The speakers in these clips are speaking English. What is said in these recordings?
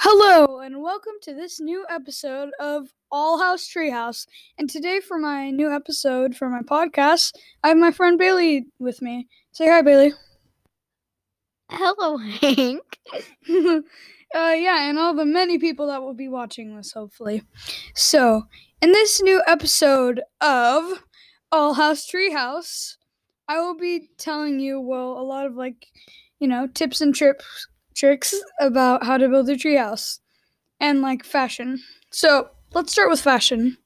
Hello, and welcome to this new episode of All House Treehouse. And today, for my new episode for my podcast, I have my friend Bailey with me. Say hi, Bailey. Hello, Hank. uh, yeah, and all the many people that will be watching this, hopefully. So, in this new episode of All House Treehouse, I will be telling you, well, a lot of like, you know, tips and trips tricks about how to build a treehouse and like fashion. So let's start with fashion.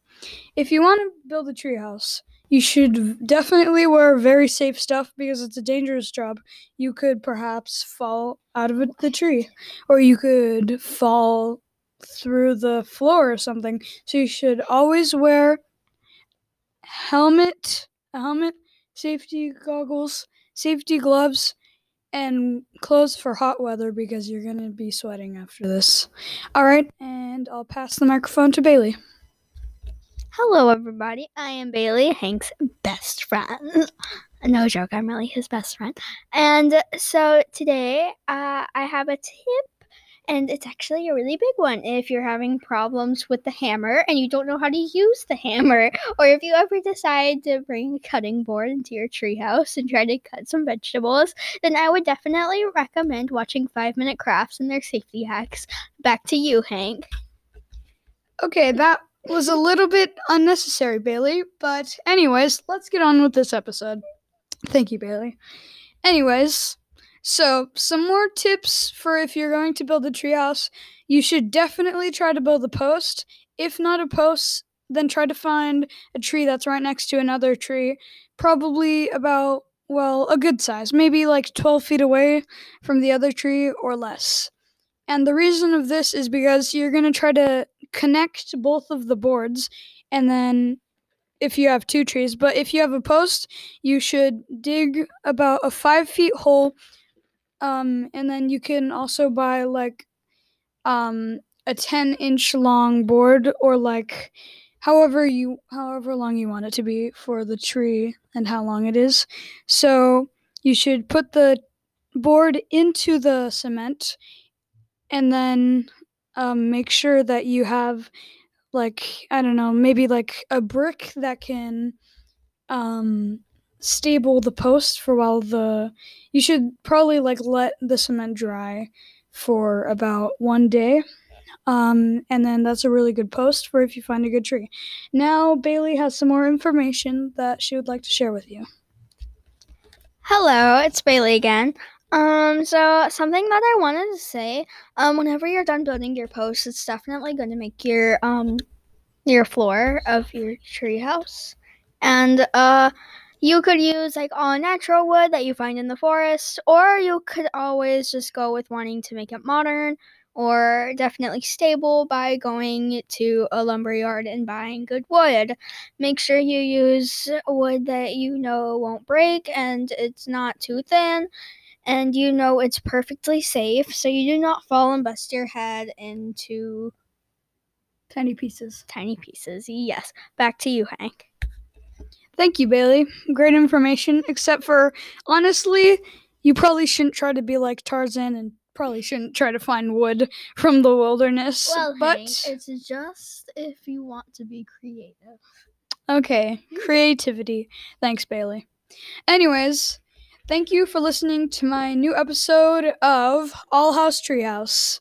If you want to build a treehouse, you should definitely wear very safe stuff because it's a dangerous job. You could perhaps fall out of the tree, or you could fall through the floor or something. So you should always wear helmet, a helmet, safety goggles, safety gloves, and clothes for hot weather because you're going to be sweating after this. All right, and I'll pass the microphone to Bailey. Hello, everybody. I am Bailey, Hank's best friend. No joke, I'm really his best friend. And so today, uh, I have a tip and it's actually a really big one if you're having problems with the hammer and you don't know how to use the hammer, or if you ever decide to bring a cutting board into your treehouse and try to cut some vegetables, then I would definitely recommend watching Five Minute Crafts and their safety hacks. Back to you, Hank. Okay, that was a little bit unnecessary, Bailey, but anyways, let's get on with this episode. Thank you, Bailey. Anyways, so, some more tips for if you're going to build a treehouse. You should definitely try to build a post. If not a post, then try to find a tree that's right next to another tree, probably about, well, a good size, maybe like 12 feet away from the other tree or less. And the reason of this is because you're going to try to connect both of the boards and then if you have two trees, but if you have a post, you should dig about a five feet hole um, and then you can also buy like um, a 10 inch long board or like however you however long you want it to be for the tree and how long it is. So you should put the board into the cement and then um, make sure that you have like I don't know maybe like a brick that can um, stable the post for while the you should probably like let the cement dry for about one day. Um, and then that's a really good post for if you find a good tree. Now bailey has some more information that she would like to share with you. Hello it's bailey again. Um so something that i wanted to say um whenever you're done building your post it's definitely going to make your um your floor of your treehouse and uh you could use like all natural wood that you find in the forest, or you could always just go with wanting to make it modern or definitely stable by going to a lumber yard and buying good wood. Make sure you use wood that you know won't break and it's not too thin and you know it's perfectly safe so you do not fall and bust your head into tiny pieces. Tiny pieces. Yes. Back to you, Hank. Thank you, Bailey. Great information, except for honestly, you probably shouldn't try to be like Tarzan and probably shouldn't try to find wood from the wilderness. Well, but Hank, it's just if you want to be creative. Okay, creativity. Thanks, Bailey. Anyways, thank you for listening to my new episode of All House Treehouse.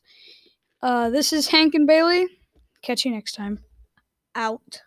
Uh, this is Hank and Bailey. Catch you next time. Out.